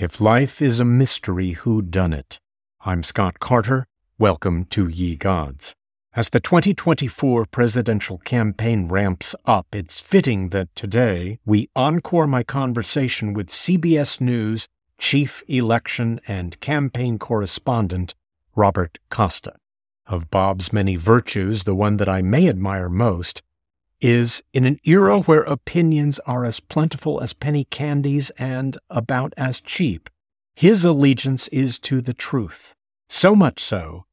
If life is a mystery, who done it? I'm Scott Carter. Welcome to Ye Gods. As the 2024 presidential campaign ramps up, it's fitting that today we encore my conversation with CBS News chief election and campaign correspondent Robert Costa. Of Bob's many virtues, the one that I may admire most is in an era where opinions are as plentiful as penny candies and about as cheap. His allegiance is to the truth, so much so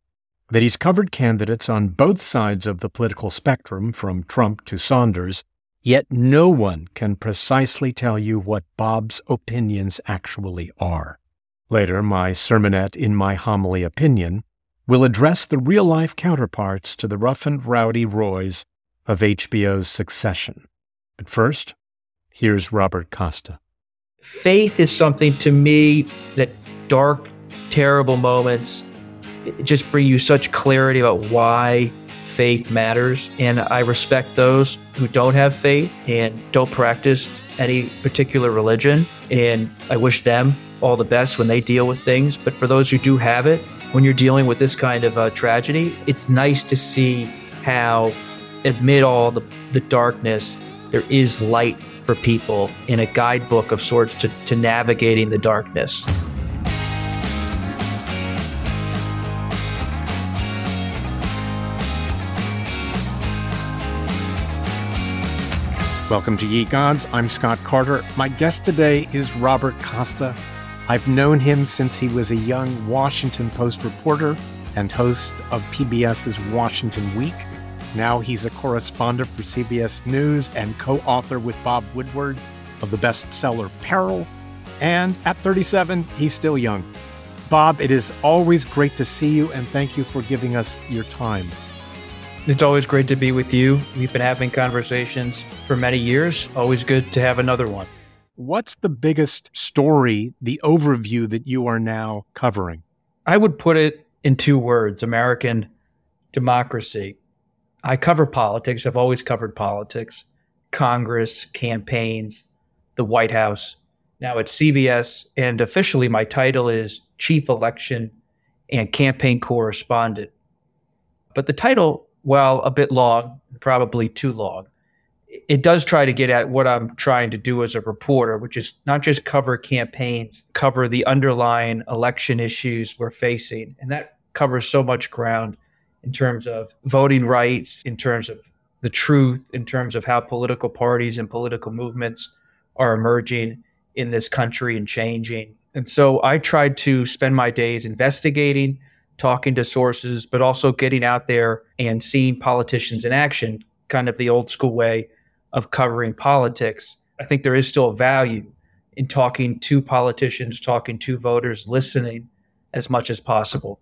that he's covered candidates on both sides of the political spectrum, from Trump to Sanders, yet no one can precisely tell you what Bob's opinions actually are. Later, my sermonette in my homily opinion will address the real life counterparts to the rough and rowdy Roys of HBO's Succession. But first, here's Robert Costa. Faith is something to me that dark, terrible moments just bring you such clarity about why faith matters. And I respect those who don't have faith and don't practice any particular religion. And I wish them all the best when they deal with things. But for those who do have it, when you're dealing with this kind of uh, tragedy, it's nice to see how amid all the, the darkness, there is light for people in a guidebook of sorts to, to navigating the darkness. Welcome to Ye Gods. I'm Scott Carter. My guest today is Robert Costa. I've known him since he was a young Washington Post reporter and host of PBS's Washington Week. Now he's a correspondent for CBS News and co author with Bob Woodward of the bestseller Peril. And at 37, he's still young. Bob, it is always great to see you and thank you for giving us your time. It's always great to be with you. We've been having conversations for many years. Always good to have another one. What's the biggest story, the overview that you are now covering? I would put it in two words American democracy. I cover politics. I've always covered politics, Congress, campaigns, the White House. Now it's CBS, and officially my title is Chief Election and Campaign Correspondent. But the title, while a bit long, probably too long, it does try to get at what I'm trying to do as a reporter, which is not just cover campaigns, cover the underlying election issues we're facing. And that covers so much ground in terms of voting rights, in terms of the truth, in terms of how political parties and political movements are emerging in this country and changing. And so I tried to spend my days investigating, talking to sources, but also getting out there and seeing politicians in action, kind of the old school way of covering politics. I think there is still value in talking to politicians, talking to voters, listening as much as possible.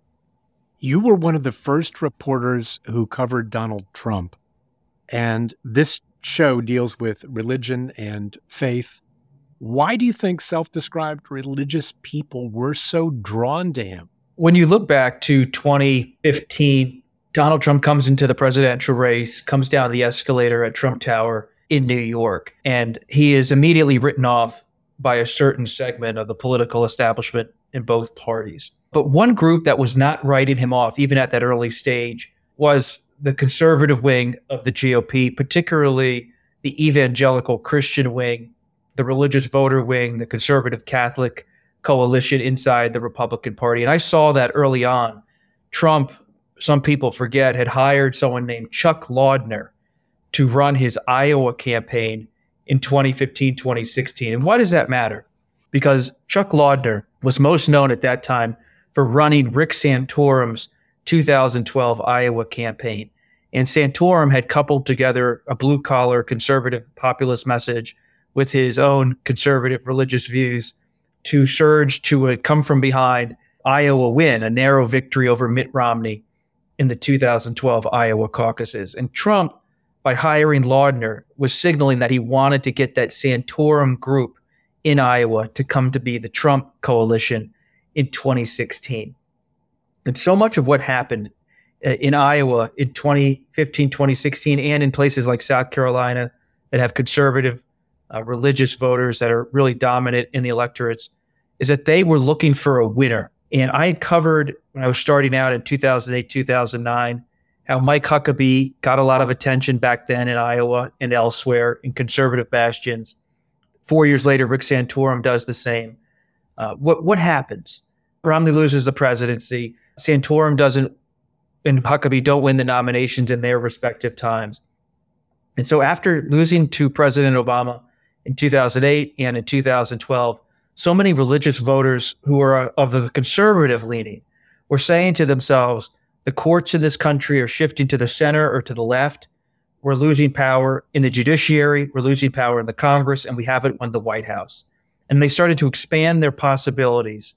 You were one of the first reporters who covered Donald Trump. And this show deals with religion and faith. Why do you think self described religious people were so drawn to him? When you look back to 2015, Donald Trump comes into the presidential race, comes down the escalator at Trump Tower in New York, and he is immediately written off by a certain segment of the political establishment in both parties. But one group that was not writing him off, even at that early stage, was the conservative wing of the GOP, particularly the evangelical Christian wing, the religious voter wing, the conservative Catholic coalition inside the Republican Party. And I saw that early on. Trump, some people forget, had hired someone named Chuck Laudner to run his Iowa campaign in 2015, 2016. And why does that matter? Because Chuck Laudner was most known at that time for running Rick Santorum's 2012 Iowa campaign. And Santorum had coupled together a blue collar conservative populist message with his own conservative religious views to surge to a come from behind Iowa win, a narrow victory over Mitt Romney in the 2012 Iowa caucuses. And Trump, by hiring Laudner, was signaling that he wanted to get that Santorum group in Iowa to come to be the Trump coalition in 2016. And so much of what happened uh, in Iowa in 2015, 2016, and in places like South Carolina that have conservative uh, religious voters that are really dominant in the electorates, is that they were looking for a winner. And I had covered when I was starting out in 2008, 2009, how Mike Huckabee got a lot of attention back then in Iowa and elsewhere in conservative bastions. Four years later, Rick Santorum does the same. Uh, what what happens? Romney loses the presidency. Santorum doesn't, and Huckabee don't win the nominations in their respective times. And so, after losing to President Obama in 2008 and in 2012, so many religious voters who are of the conservative leaning were saying to themselves, the courts in this country are shifting to the center or to the left. We're losing power in the judiciary, we're losing power in the Congress, and we haven't won the White House. And they started to expand their possibilities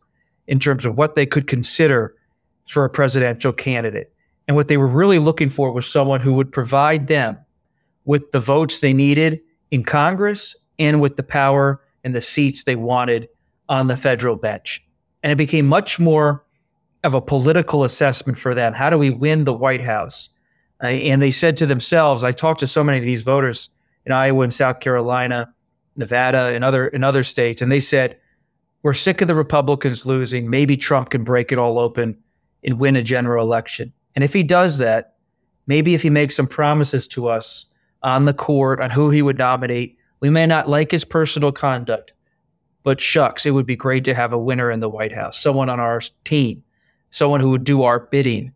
in terms of what they could consider for a presidential candidate. And what they were really looking for was someone who would provide them with the votes they needed in Congress and with the power and the seats they wanted on the federal bench. And it became much more of a political assessment for them. How do we win the White House? Uh, and they said to themselves, I talked to so many of these voters in Iowa and South Carolina, Nevada, and other in other states, and they said, We're sick of the Republicans losing. Maybe Trump can break it all open and win a general election. And if he does that, maybe if he makes some promises to us on the court on who he would nominate, we may not like his personal conduct, but shucks, it would be great to have a winner in the White House, someone on our team someone who would do our bidding.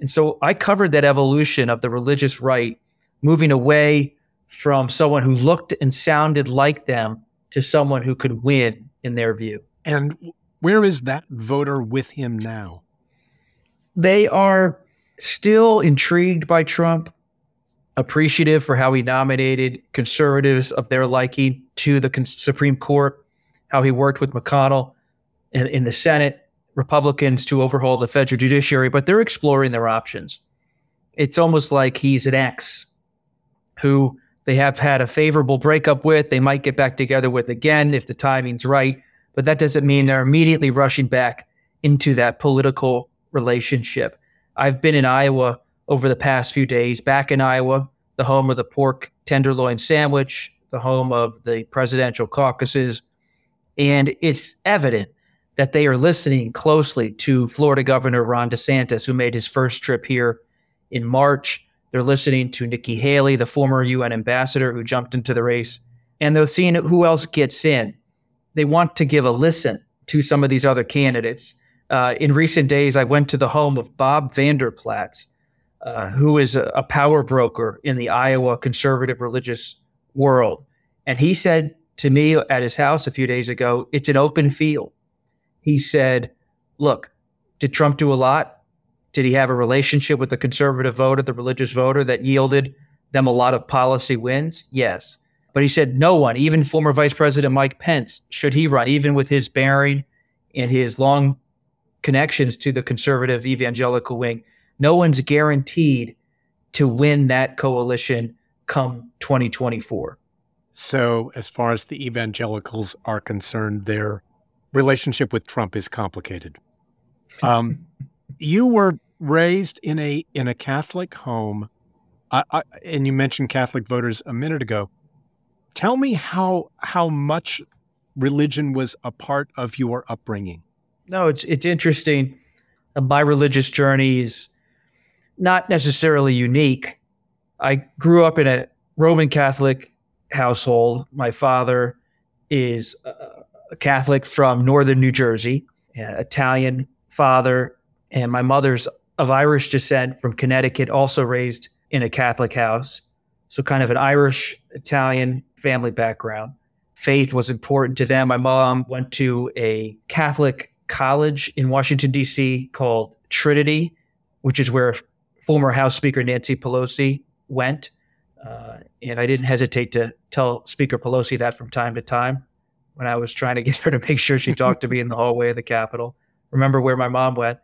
And so I covered that evolution of the religious right, moving away from someone who looked and sounded like them to someone who could win in their view. And where is that voter with him now? They are still intrigued by Trump, appreciative for how he nominated conservatives of their liking to the Supreme Court, how he worked with McConnell in, in the Senate, Republicans to overhaul the federal judiciary, but they're exploring their options. It's almost like he's an ex who they have had a favorable breakup with. They might get back together with again if the timing's right, but that doesn't mean they're immediately rushing back into that political relationship. I've been in Iowa over the past few days, back in Iowa, the home of the pork tenderloin sandwich, the home of the presidential caucuses. And it's evident that they are listening closely to Florida Governor Ron DeSantis, who made his first trip here in March. They're listening to Nikki Haley, the former UN ambassador who jumped into the race, and they're seeing who else gets in. They want to give a listen to some of these other candidates. Uh, in recent days, I went to the home of Bob Vander Plaats, uh, who is a, a power broker in the Iowa conservative religious world. And he said to me at his house a few days ago, it's an open field he said, look, did Trump do a lot? Did he have a relationship with the conservative voter, the religious voter that yielded them a lot of policy wins? Yes. But he said no one, even former Vice President Mike Pence, should he run, even with his bearing and his long connections to the conservative evangelical wing, no one's guaranteed to win that coalition come 2024. So, as far as the evangelicals are concerned, they're relationship with Trump is complicated. Um, you were raised in a in a Catholic home, I, I, and you mentioned Catholic voters a minute ago. Tell me how how much religion was a part of your upbringing. No, it's it's interesting. Uh, my religious journey is not necessarily unique. I grew up in a Roman Catholic household. My father is a Catholic from northern New Jersey, Italian father, and my mother's of Irish descent from Connecticut, also raised in a Catholic house. So, kind of an Irish Italian family background. Faith was important to them. My mom went to a Catholic college in Washington, D.C. called Trinity, which is where former House Speaker Nancy Pelosi went. Uh, and I didn't hesitate to tell Speaker Pelosi that from time to time when I was trying to get her to make sure she talked to me in the hallway of the Capitol. Remember where my mom went.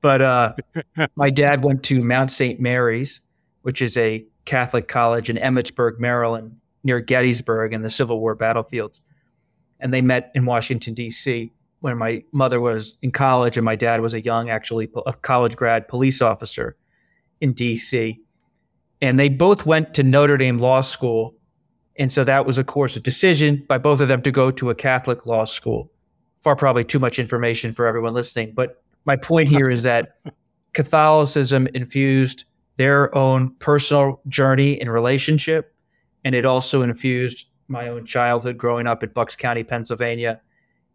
But uh, my dad went to Mount St. Mary's, which is a Catholic college in Emmitsburg, Maryland, near Gettysburg and the Civil War battlefields. And they met in Washington, D.C. when my mother was in college and my dad was a young, actually, a college grad police officer in D.C. And they both went to Notre Dame Law School and so that was, of course, a decision by both of them to go to a Catholic law school. far probably too much information for everyone listening. But my point here is that Catholicism infused their own personal journey and relationship, and it also infused my own childhood growing up in Bucks County, Pennsylvania,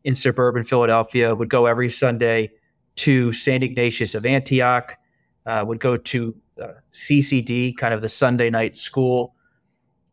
in suburban Philadelphia. Would go every Sunday to St. Ignatius of Antioch. Uh, would go to uh, CCD, kind of the Sunday night school.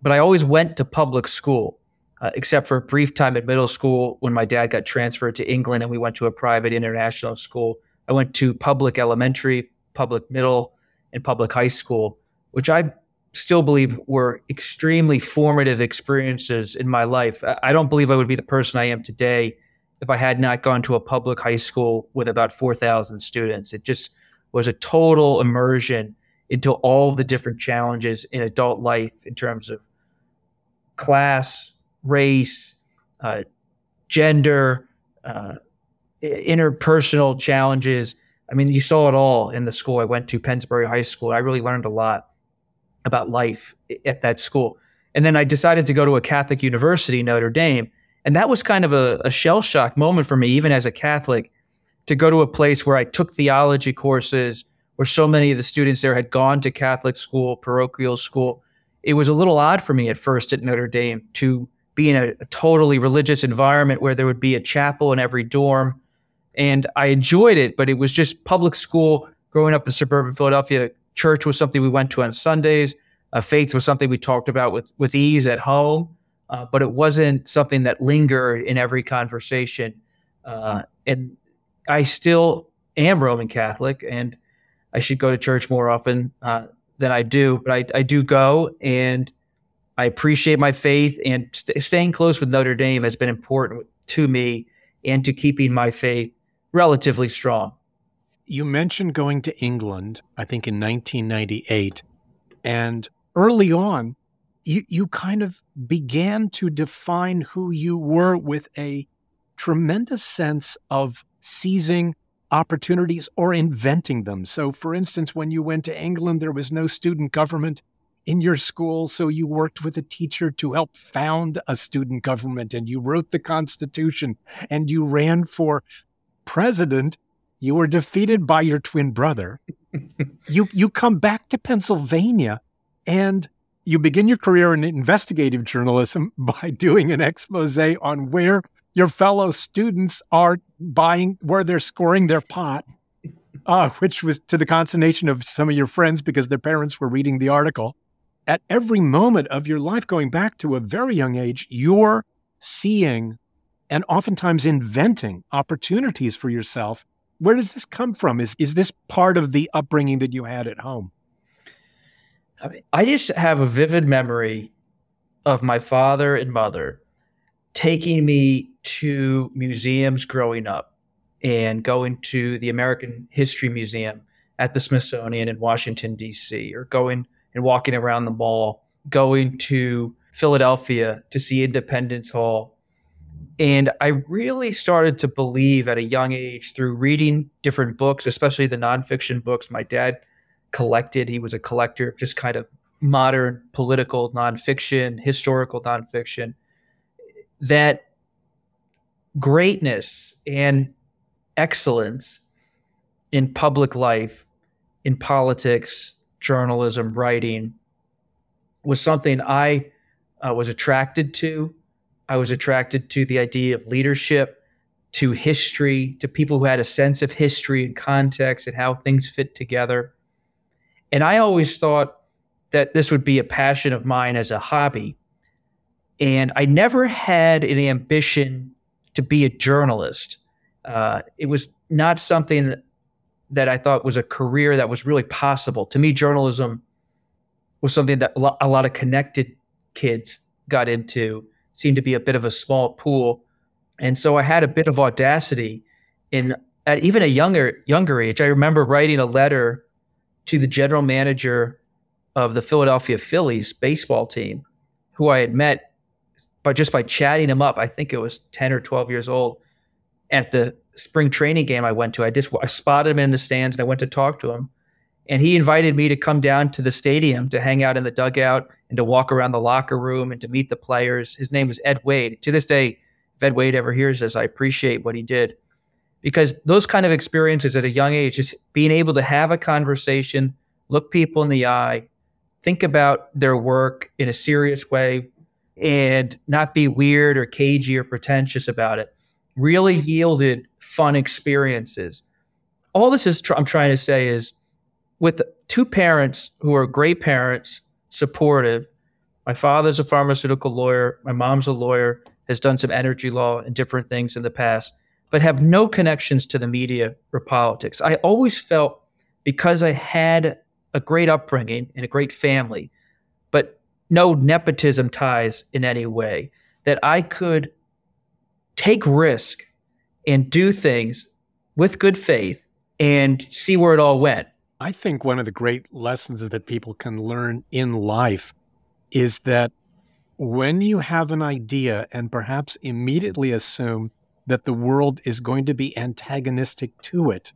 But I always went to public school, uh, except for a brief time at middle school when my dad got transferred to England and we went to a private international school. I went to public elementary, public middle, and public high school, which I still believe were extremely formative experiences in my life. I don't believe I would be the person I am today if I had not gone to a public high school with about 4,000 students. It just was a total immersion into all the different challenges in adult life in terms of class, race, uh, gender, uh, interpersonal challenges. I mean, you saw it all in the school I went to, Pennsbury High School. I really learned a lot about life at that school. And then I decided to go to a Catholic university, Notre Dame. And that was kind of a, a shell shock moment for me, even as a Catholic, to go to a place where I took theology courses, where so many of the students there had gone to Catholic school, parochial school. It was a little odd for me at first at Notre Dame to be in a, a totally religious environment where there would be a chapel in every dorm and I enjoyed it, but it was just public school growing up in suburban Philadelphia. Church was something we went to on Sundays. Uh, faith was something we talked about with, with ease at home, uh, but it wasn't something that lingered in every conversation. Uh, and I still am Roman Catholic, and I should go to church more often uh, than I do, but I, I do go, and I appreciate my faith. And st- staying close with Notre Dame has been important to me and to keeping my faith relatively strong. You mentioned going to England, I think in 1998. And early on, you, you kind of began to define who you were with a tremendous sense of seizing opportunities or inventing them. So, for instance, when you went to England, there was no student government in your school. So, you worked with a teacher to help found a student government and you wrote the Constitution and you ran for president, you were defeated by your twin brother. you you come back to Pennsylvania and you begin your career in investigative journalism by doing an expose on where your fellow students are buying, where they're scoring their pot, uh, which was to the consternation of some of your friends because their parents were reading the article. At every moment of your life, going back to a very young age, you're seeing and oftentimes inventing opportunities for yourself. Where does this come from? Is, is this part of the upbringing that you had at home? I, I just have a vivid memory of my father and mother taking me to museums growing up and going to the American History Museum at the Smithsonian in Washington, D.C., or going and walking around the mall, going to Philadelphia to see Independence Hall and I really started to believe at a young age through reading different books, especially the nonfiction books my dad collected. He was a collector of just kind of modern political nonfiction, historical nonfiction, that greatness and excellence in public life, in politics, journalism, writing was something I uh, was attracted to I was attracted to the idea of leadership, to history, to people who had a sense of history and context and how things fit together. And I always thought that this would be a passion of mine as a hobby. And I never had an ambition to be a journalist. Uh, it was not something that, that I thought was a career that was really possible. To me, journalism was something that a lot of connected kids got into seemed to be a bit of a small pool. And so I had a bit of audacity in at even a younger younger age. I remember writing a letter to the general manager of the Philadelphia Phillies baseball team, who I had met by just by chatting him up. I think it was 10 or 12 years old at the spring training game I went to. I just I spotted him in the stands and I went to talk to him. And he invited me to come down to the stadium to hang out in the dugout and to walk around the locker room and to meet the players. His name was Ed Wade. To this day, if Ed Wade ever hears this, I appreciate what he did because those kind of experiences at a young age, just being able to have a conversation, look people in the eye, think about their work in a serious way, and not be weird or cagey or pretentious about it, really yielded fun experiences. All this is tr- I'm trying to say is with two parents who are great parents, supportive. My father's a pharmaceutical lawyer. My mom's a lawyer, has done some energy law and different things in the past but have no connections to the media or politics. I always felt because I had a great upbringing and a great family, but no nepotism ties in any way, that I could take risk and do things with good faith and see where it all went. I think one of the great lessons that people can learn in life is that when you have an idea and perhaps immediately assume that the world is going to be antagonistic to it.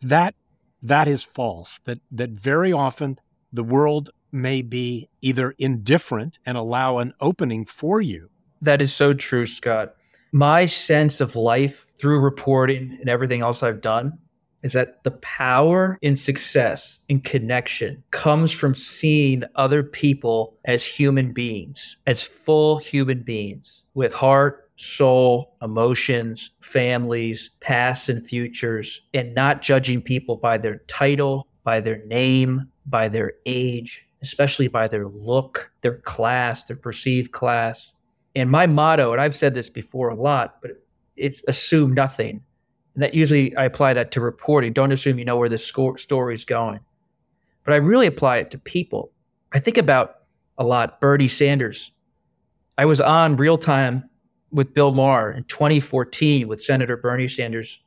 That that is false. That that very often the world may be either indifferent and allow an opening for you. That is so true, Scott. My sense of life through reporting and everything else I've done is that the power in success in connection comes from seeing other people as human beings, as full human beings with heart, soul, emotions, families, pasts and futures, and not judging people by their title, by their name, by their age, especially by their look, their class, their perceived class. And my motto, and I've said this before a lot, but it's assume nothing. And that usually I apply that to reporting. Don't assume you know where the story is going. But I really apply it to people. I think about a lot Bernie Sanders. I was on real time with Bill Maher in 2014 with Senator Bernie Sanders,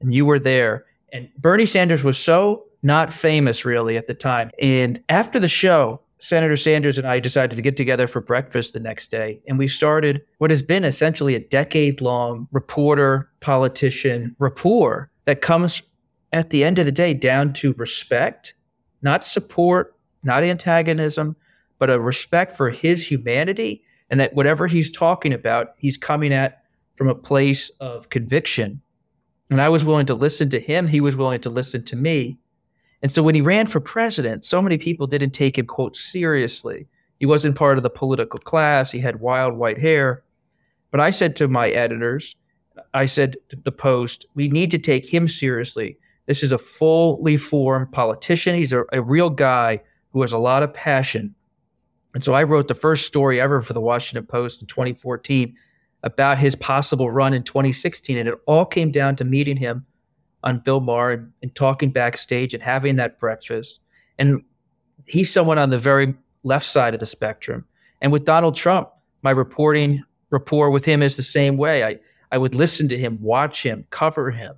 and you were there. And Bernie Sanders was so not famous really at the time. And after the show, Senator Sanders and I decided to get together for breakfast the next day. And we started what has been essentially a decade long reporter, politician rapport that comes at the end of the day down to respect, not support, not antagonism, but a respect for his humanity and that whatever he's talking about, he's coming at from a place of conviction. And I was willing to listen to him, he was willing to listen to me. And so when he ran for president, so many people didn't take him, quote, seriously. He wasn't part of the political class, he had wild white hair. But I said to my editors, I said to the Post, we need to take him seriously. This is a fully formed politician. He's a, a real guy who has a lot of passion and so I wrote the first story ever for the Washington Post in 2014 about his possible run in 2016. And it all came down to meeting him on Bill Maher and, and talking backstage and having that breakfast. And he's someone on the very left side of the spectrum. And with Donald Trump, my reporting rapport with him is the same way. I, I would listen to him, watch him, cover him.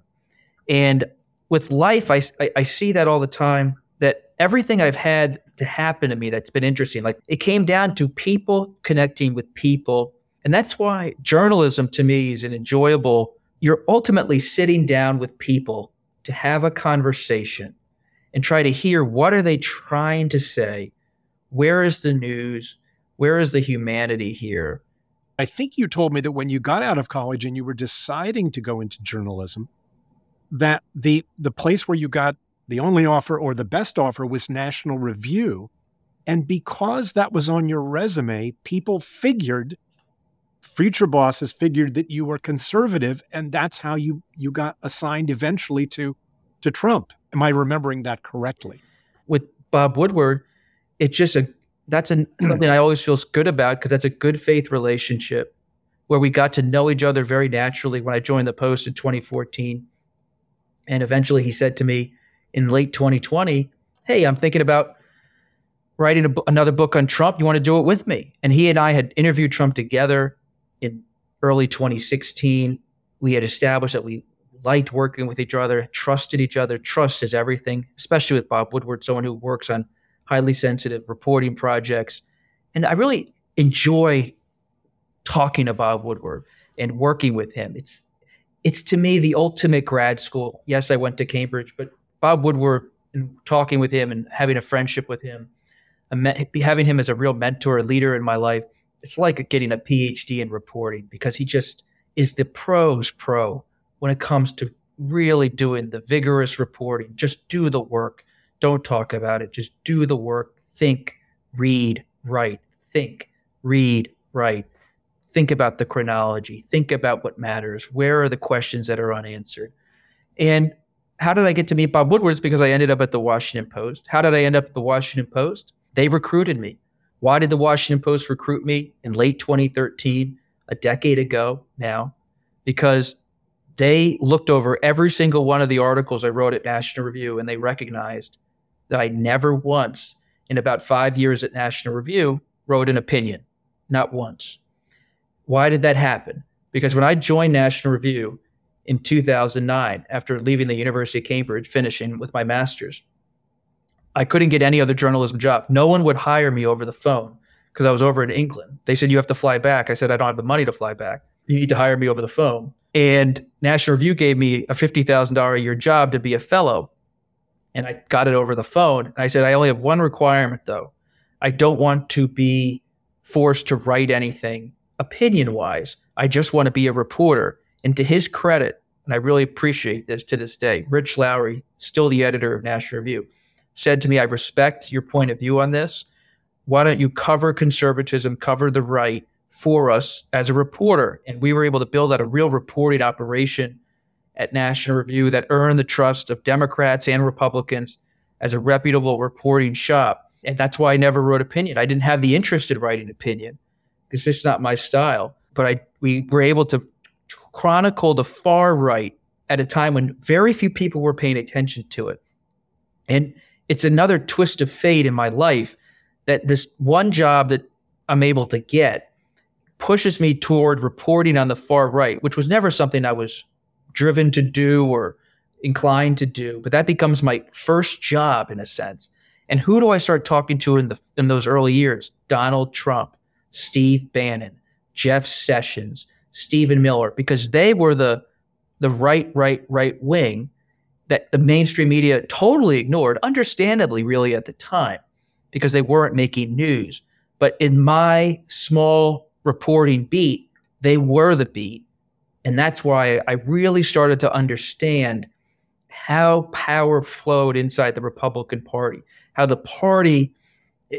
And with life, I, I, I see that all the time that everything I've had to happen to me that's been interesting. Like it came down to people connecting with people. And that's why journalism to me is an enjoyable, you're ultimately sitting down with people to have a conversation and try to hear what are they trying to say? Where is the news? Where is the humanity here? I think you told me that when you got out of college and you were deciding to go into journalism, that the the place where you got the only offer or the best offer was National Review. And because that was on your resume, people figured, future bosses figured that you were conservative, and that's how you you got assigned eventually to to Trump. Am I remembering that correctly? With Bob Woodward, it's just a that's a, something I always feel good about because that's a good faith relationship where we got to know each other very naturally when I joined the Post in 2014. And eventually he said to me, in late 2020, hey, I'm thinking about writing a, another book on Trump. You want to do it with me? And he and I had interviewed Trump together in early 2016. We had established that we liked working with each other, trusted each other. Trust is everything, especially with Bob Woodward, someone who works on highly sensitive reporting projects. And I really enjoy talking to Bob Woodward and working with him. It's it's to me the ultimate grad school. Yes, I went to Cambridge, but Bob Woodward and talking with him and having a friendship with him, having him as a real mentor, a leader in my life, it's like getting a PhD in reporting because he just is the pros pro when it comes to really doing the vigorous reporting. Just do the work. Don't talk about it. Just do the work. Think, read, write. Think, read, write. Think about the chronology. Think about what matters. Where are the questions that are unanswered? And how did I get to meet Bob Woodward? because I ended up at the Washington Post. How did I end up at the Washington Post? They recruited me. Why did the Washington Post recruit me in late 2013, a decade ago now? Because they looked over every single one of the articles I wrote at National Review and they recognized that I never once, in about five years at National Review, wrote an opinion. Not once. Why did that happen? Because when I joined National Review in 2009, after leaving the University of Cambridge, finishing with my master's, I couldn't get any other journalism job. No one would hire me over the phone because I was over in England. They said, You have to fly back. I said, I don't have the money to fly back. You need to hire me over the phone. And National Review gave me a $50,000 a year job to be a fellow. And I got it over the phone. And I said, I only have one requirement, though. I don't want to be forced to write anything opinion wise. I just want to be a reporter. And to his credit, and I really appreciate this to this day, Rich Lowry, still the editor of National Review, said to me, I respect your point of view on this. Why don't you cover conservatism, cover the right for us as a reporter? And we were able to build out a real reporting operation at National Review that earned the trust of Democrats and Republicans as a reputable reporting shop. And that's why I never wrote opinion. I didn't have the interest in writing opinion because it's not my style. But I we were able to chronicle the far right at a time when very few people were paying attention to it. And it's another twist of fate in my life that this one job that I'm able to get pushes me toward reporting on the far right, which was never something I was driven to do or inclined to do, but that becomes my first job in a sense. And who do I start talking to in the in those early years? Donald Trump, Steve Bannon, Jeff Sessions, Stephen Miller, because they were the the right, right, right wing that the mainstream media totally ignored, understandably, really, at the time, because they weren't making news. But in my small reporting beat, they were the beat. And that's why I really started to understand how power flowed inside the Republican Party, how the party eh,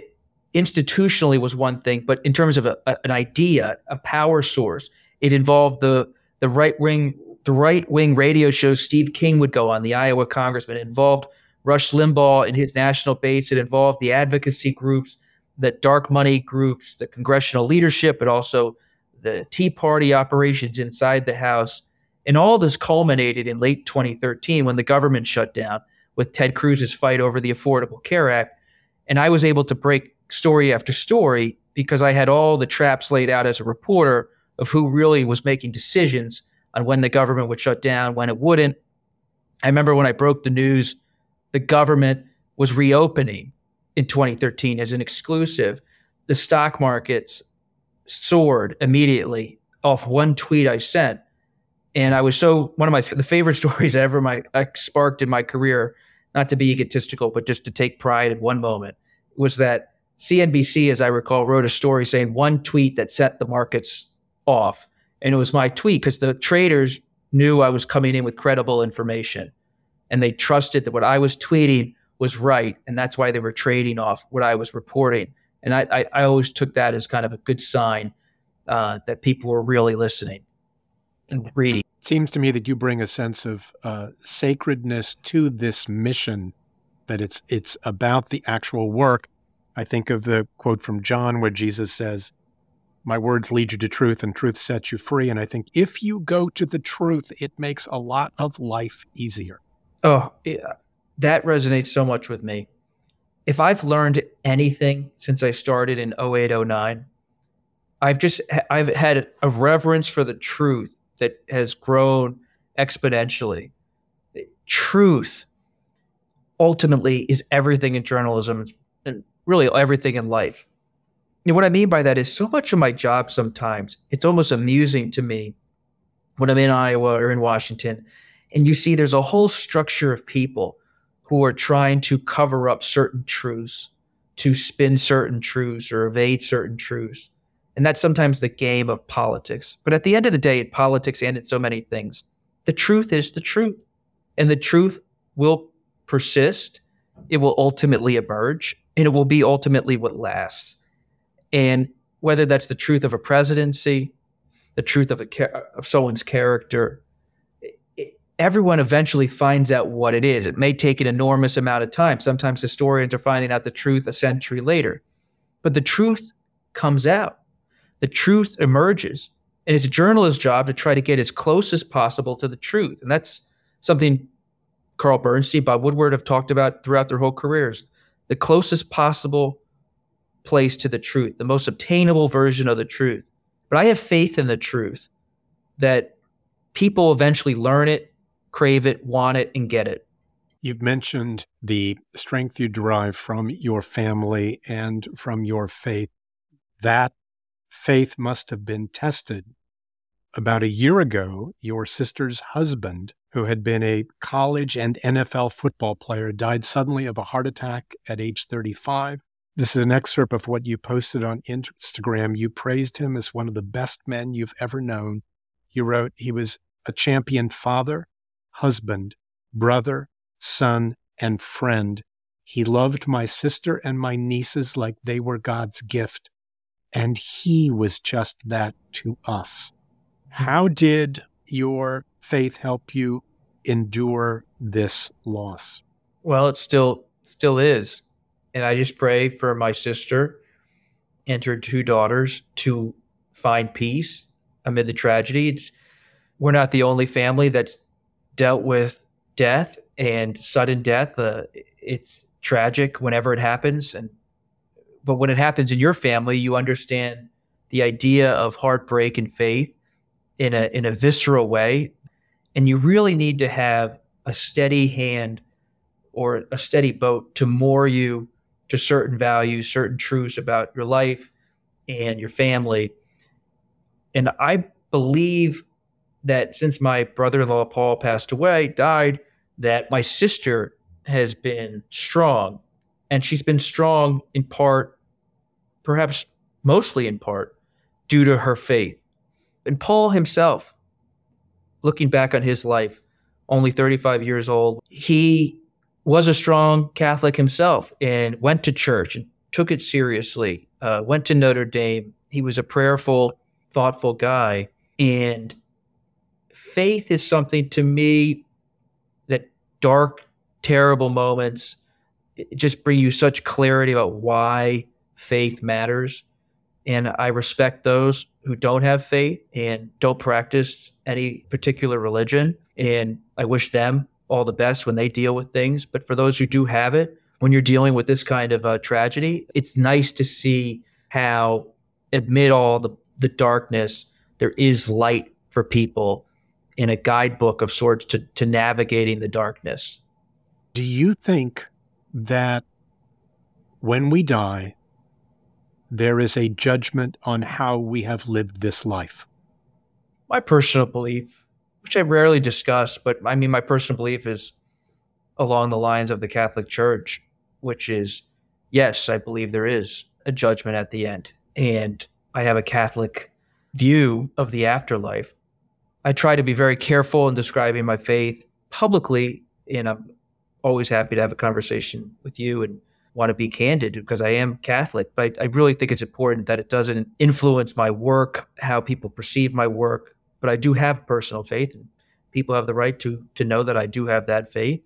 institutionally was one thing, but in terms of a, a, an idea, a power source, it involved the the right wing the right wing radio shows Steve King would go on, the Iowa congressman. Involved Rush Limbaugh and his national base. It involved the advocacy groups, the dark money groups, the congressional leadership, but also the Tea Party operations inside the House. And all this culminated in late 2013 when the government shut down with Ted Cruz's fight over the Affordable Care Act. And I was able to break story after story because I had all the traps laid out as a reporter of who really was making decisions on when the government would shut down, when it wouldn't. I remember when I broke the news, the government was reopening in 2013 as an exclusive. The stock markets soared immediately off one tweet I sent. And I was so one of my the favorite stories ever my I sparked in my career, not to be egotistical, but just to take pride in one moment, was that CNBC, as I recall, wrote a story saying one tweet that set the markets off and it was my tweet because the traders knew I was coming in with credible information and they trusted that what I was tweeting was right. And that's why they were trading off what I was reporting. And I, I, I always took that as kind of a good sign uh, that people were really listening and reading. It seems to me that you bring a sense of uh, sacredness to this mission, that it's, it's about the actual work. I think of the quote from John where Jesus says, my words lead you to truth and truth sets you free. And I think if you go to the truth, it makes a lot of life easier. Oh, yeah. that resonates so much with me. If I've learned anything since I started in 08, 09, I've just, I've had a reverence for the truth that has grown exponentially. Truth ultimately is everything in journalism and really everything in life know, what I mean by that is so much of my job sometimes, it's almost amusing to me when I'm in Iowa or in Washington, and you see there's a whole structure of people who are trying to cover up certain truths, to spin certain truths or evade certain truths. And that's sometimes the game of politics. But at the end of the day, in politics and in so many things, the truth is the truth. And the truth will persist. It will ultimately emerge and it will be ultimately what lasts. And whether that's the truth of a presidency, the truth of, a, of someone's character, everyone eventually finds out what it is. It may take an enormous amount of time. Sometimes historians are finding out the truth a century later. But the truth comes out, the truth emerges. And it's a journalist's job to try to get as close as possible to the truth. And that's something Carl Bernstein, Bob Woodward have talked about throughout their whole careers. The closest possible place to the truth, the most obtainable version of the truth. But I have faith in the truth that people eventually learn it, crave it, want it, and get it. You've mentioned the strength you derive from your family and from your faith. That faith must have been tested. About a year ago, your sister's husband, who had been a college and NFL football player, died suddenly of a heart attack at age 35. This is an excerpt of what you posted on Instagram. You praised him as one of the best men you've ever known. You wrote he was a champion father, husband, brother, son, and friend. He loved my sister and my nieces like they were God's gift. And he was just that to us. How did your faith help you endure this loss? Well, it still still is and I just pray for my sister and her two daughters to find peace amid the tragedy. It's, we're not the only family that's dealt with death and sudden death. Uh, it's tragic whenever it happens, and but when it happens in your family, you understand the idea of heartbreak and faith in a in a visceral way, and you really need to have a steady hand or a steady boat to moor you to certain values, certain truths about your life and your family. And I believe that since my brother in law Paul passed away, died, that my sister has been strong. And she's been strong in part, perhaps mostly in part, due to her faith. And Paul himself, looking back on his life, only 35 years old, he was a strong Catholic himself and went to church and took it seriously, uh, went to Notre Dame. He was a prayerful, thoughtful guy. And faith is something to me that dark, terrible moments just bring you such clarity about why faith matters. And I respect those who don't have faith and don't practice any particular religion. And I wish them all the best when they deal with things. But for those who do have it, when you're dealing with this kind of uh, tragedy, it's nice to see how, amid all the, the darkness, there is light for people in a guidebook of sorts to, to navigating the darkness. Do you think that when we die, there is a judgment on how we have lived this life? My personal belief which I rarely discuss, but I mean, my personal belief is along the lines of the Catholic Church, which is yes, I believe there is a judgment at the end. And I have a Catholic view of the afterlife. I try to be very careful in describing my faith publicly, and I'm always happy to have a conversation with you and want to be candid because I am Catholic. But I, really think it's important that it doesn't influence my work, how people perceive my work, but I do have personal faith, and people have the right to to know that I do have that faith,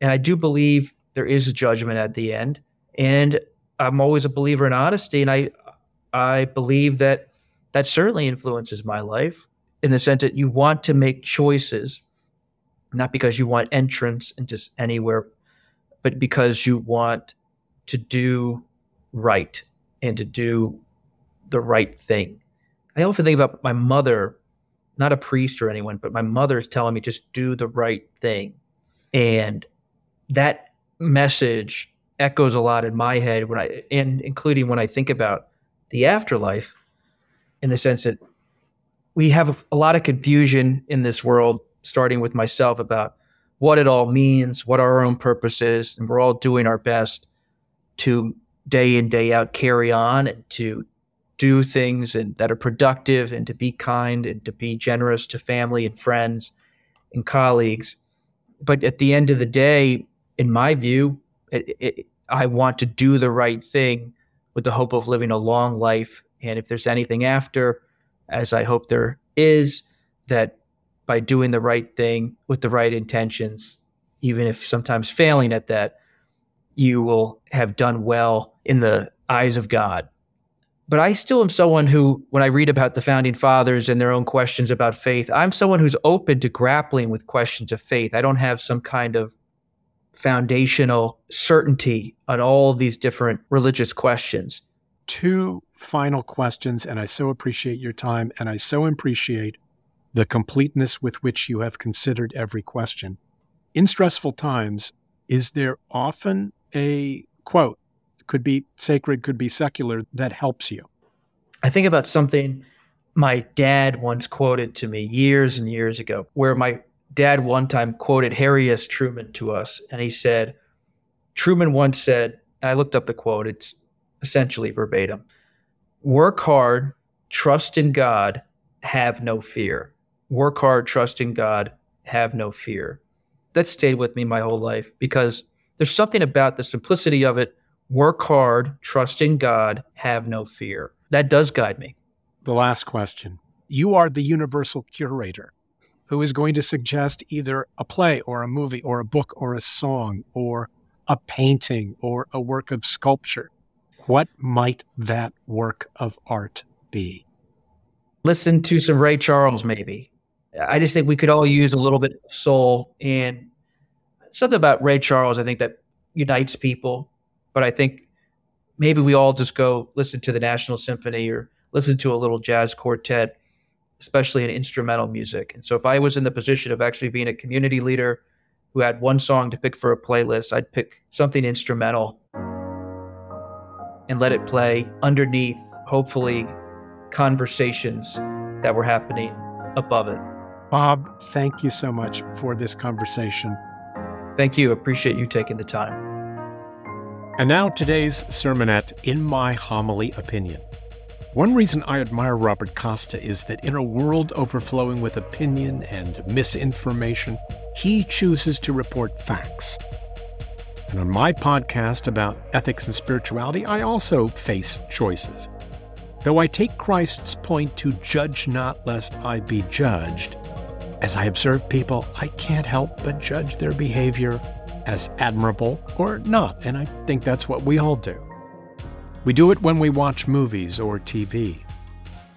and I do believe there is a judgment at the end. And I'm always a believer in honesty, and I I believe that that certainly influences my life in the sense that you want to make choices, not because you want entrance into anywhere, but because you want to do right and to do the right thing. I often think about my mother not a priest or anyone, but my mother's telling me just do the right thing. And that message echoes a lot in my head when I and including when I think about the afterlife in the sense that we have a lot of confusion in this world starting with myself about what it all means, what our own purpose is, and we're all doing our best to day in day out carry on and to do things and that are productive and to be kind and to be generous to family and friends and colleagues. But at the end of the day, in my view, it, it, I want to do the right thing with the hope of living a long life. And if there's anything after, as I hope there is, that by doing the right thing with the right intentions, even if sometimes failing at that, you will have done well in the eyes of God. But I still am someone who, when I read about the founding fathers and their own questions about faith, I'm someone who's open to grappling with questions of faith. I don't have some kind of foundational certainty on all of these different religious questions. Two final questions, and I so appreciate your time, and I so appreciate the completeness with which you have considered every question. In stressful times, is there often a quote, could be sacred, could be secular, that helps you? I think about something my dad once quoted to me years and years ago, where my dad one time quoted Harry S. Truman to us, and he said, Truman once said, I looked up the quote, it's essentially verbatim work hard, trust in God, have no fear. Work hard, trust in God, have no fear. That stayed with me my whole life because there's something about the simplicity of it. Work hard, trust in God, have no fear. That does guide me. The last question. You are the universal curator who is going to suggest either a play or a movie or a book or a song or a painting or a work of sculpture. What might that work of art be? Listen to some Ray Charles, maybe. I just think we could all use a little bit of soul and something about Ray Charles, I think that unites people. But I think maybe we all just go listen to the National Symphony or listen to a little jazz quartet especially in instrumental music. And so if I was in the position of actually being a community leader who had one song to pick for a playlist, I'd pick something instrumental and let it play underneath, hopefully, conversations that were happening above it. Bob, thank you so much for this conversation. Thank you. Appreciate you taking the time. And now today's sermonette in my homily opinion. One reason I admire Robert Costa is that in a world overflowing with opinion and misinformation, he chooses to report facts. And on my podcast about ethics and spirituality, I also face choices. Though I take Christ's point to judge not lest I be judged, as I observe people, I can't help but judge their behavior as admirable or not, and I think that's what we all do. We do it when we watch movies or TV.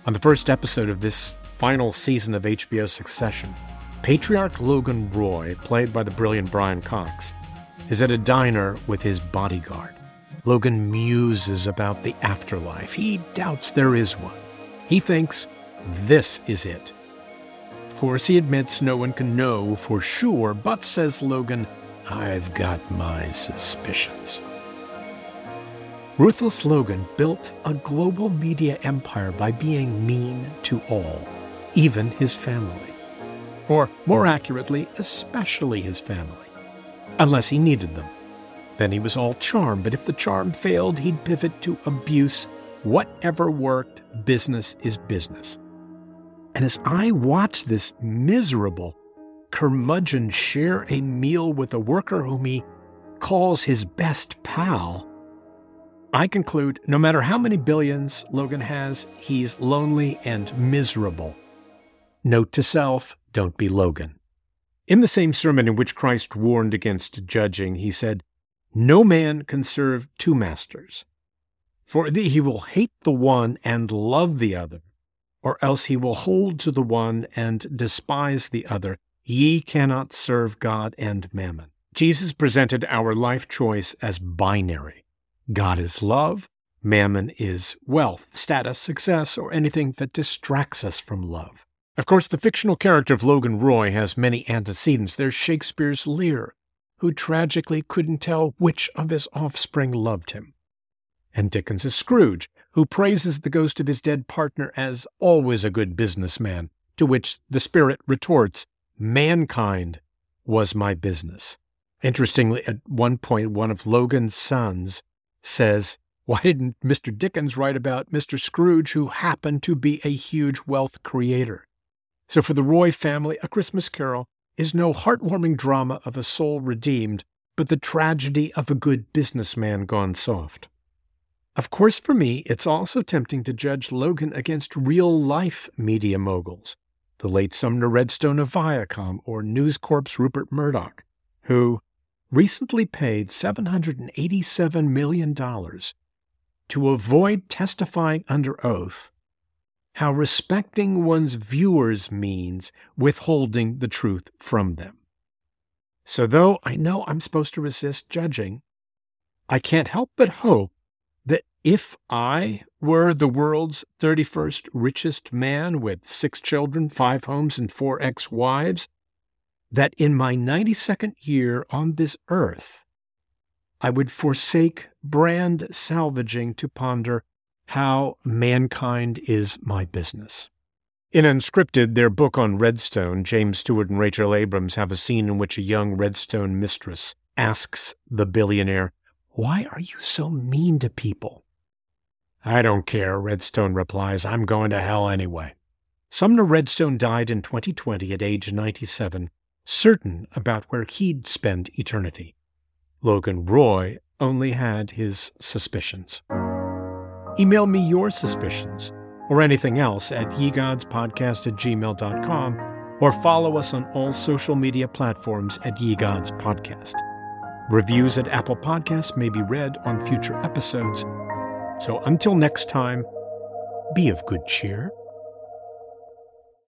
On the first episode of this final season of HBO Succession, patriarch Logan Roy, played by the brilliant Brian Cox, is at a diner with his bodyguard. Logan muses about the afterlife. He doubts there is one. He thinks this is it. Of course, he admits no one can know for sure, but says Logan, I've got my suspicions. Ruthless Logan built a global media empire by being mean to all, even his family. Or, more accurately, especially his family. Unless he needed them. Then he was all charm, but if the charm failed, he'd pivot to abuse. Whatever worked, business is business. And as I watch this miserable curmudgeon share a meal with a worker whom he calls his best pal, I conclude no matter how many billions Logan has, he's lonely and miserable. Note to self don't be Logan. In the same sermon in which Christ warned against judging, he said, No man can serve two masters, for he will hate the one and love the other, or else he will hold to the one and despise the other. Ye cannot serve God and mammon. Jesus presented our life choice as binary. God is love, mammon is wealth, status, success, or anything that distracts us from love. Of course, the fictional character of Logan Roy has many antecedents. There's Shakespeare's Lear, who tragically couldn't tell which of his offspring loved him. And Dickens's Scrooge, who praises the ghost of his dead partner as always a good businessman, to which the spirit retorts, Mankind was my business. Interestingly, at one point, one of Logan's sons says, Why didn't Mr. Dickens write about Mr. Scrooge, who happened to be a huge wealth creator? So, for the Roy family, A Christmas Carol is no heartwarming drama of a soul redeemed, but the tragedy of a good businessman gone soft. Of course, for me, it's also tempting to judge Logan against real life media moguls, the late Sumner Redstone of Viacom or News Corp's Rupert Murdoch, who recently paid $787 million to avoid testifying under oath how respecting one's viewers means withholding the truth from them. So, though I know I'm supposed to resist judging, I can't help but hope if I were the world's 31st richest man with six children, five homes, and four ex wives, that in my 92nd year on this earth, I would forsake brand salvaging to ponder how mankind is my business. In Unscripted, their book on Redstone, James Stewart and Rachel Abrams have a scene in which a young Redstone mistress asks the billionaire, Why are you so mean to people? I don't care, Redstone replies. I'm going to hell anyway. Sumner Redstone died in 2020 at age 97, certain about where he'd spend eternity. Logan Roy only had his suspicions. Email me your suspicions or anything else at yegodspodcast at gmail.com or follow us on all social media platforms at Yegods Podcast. Reviews at Apple Podcasts may be read on future episodes. So until next time, be of good cheer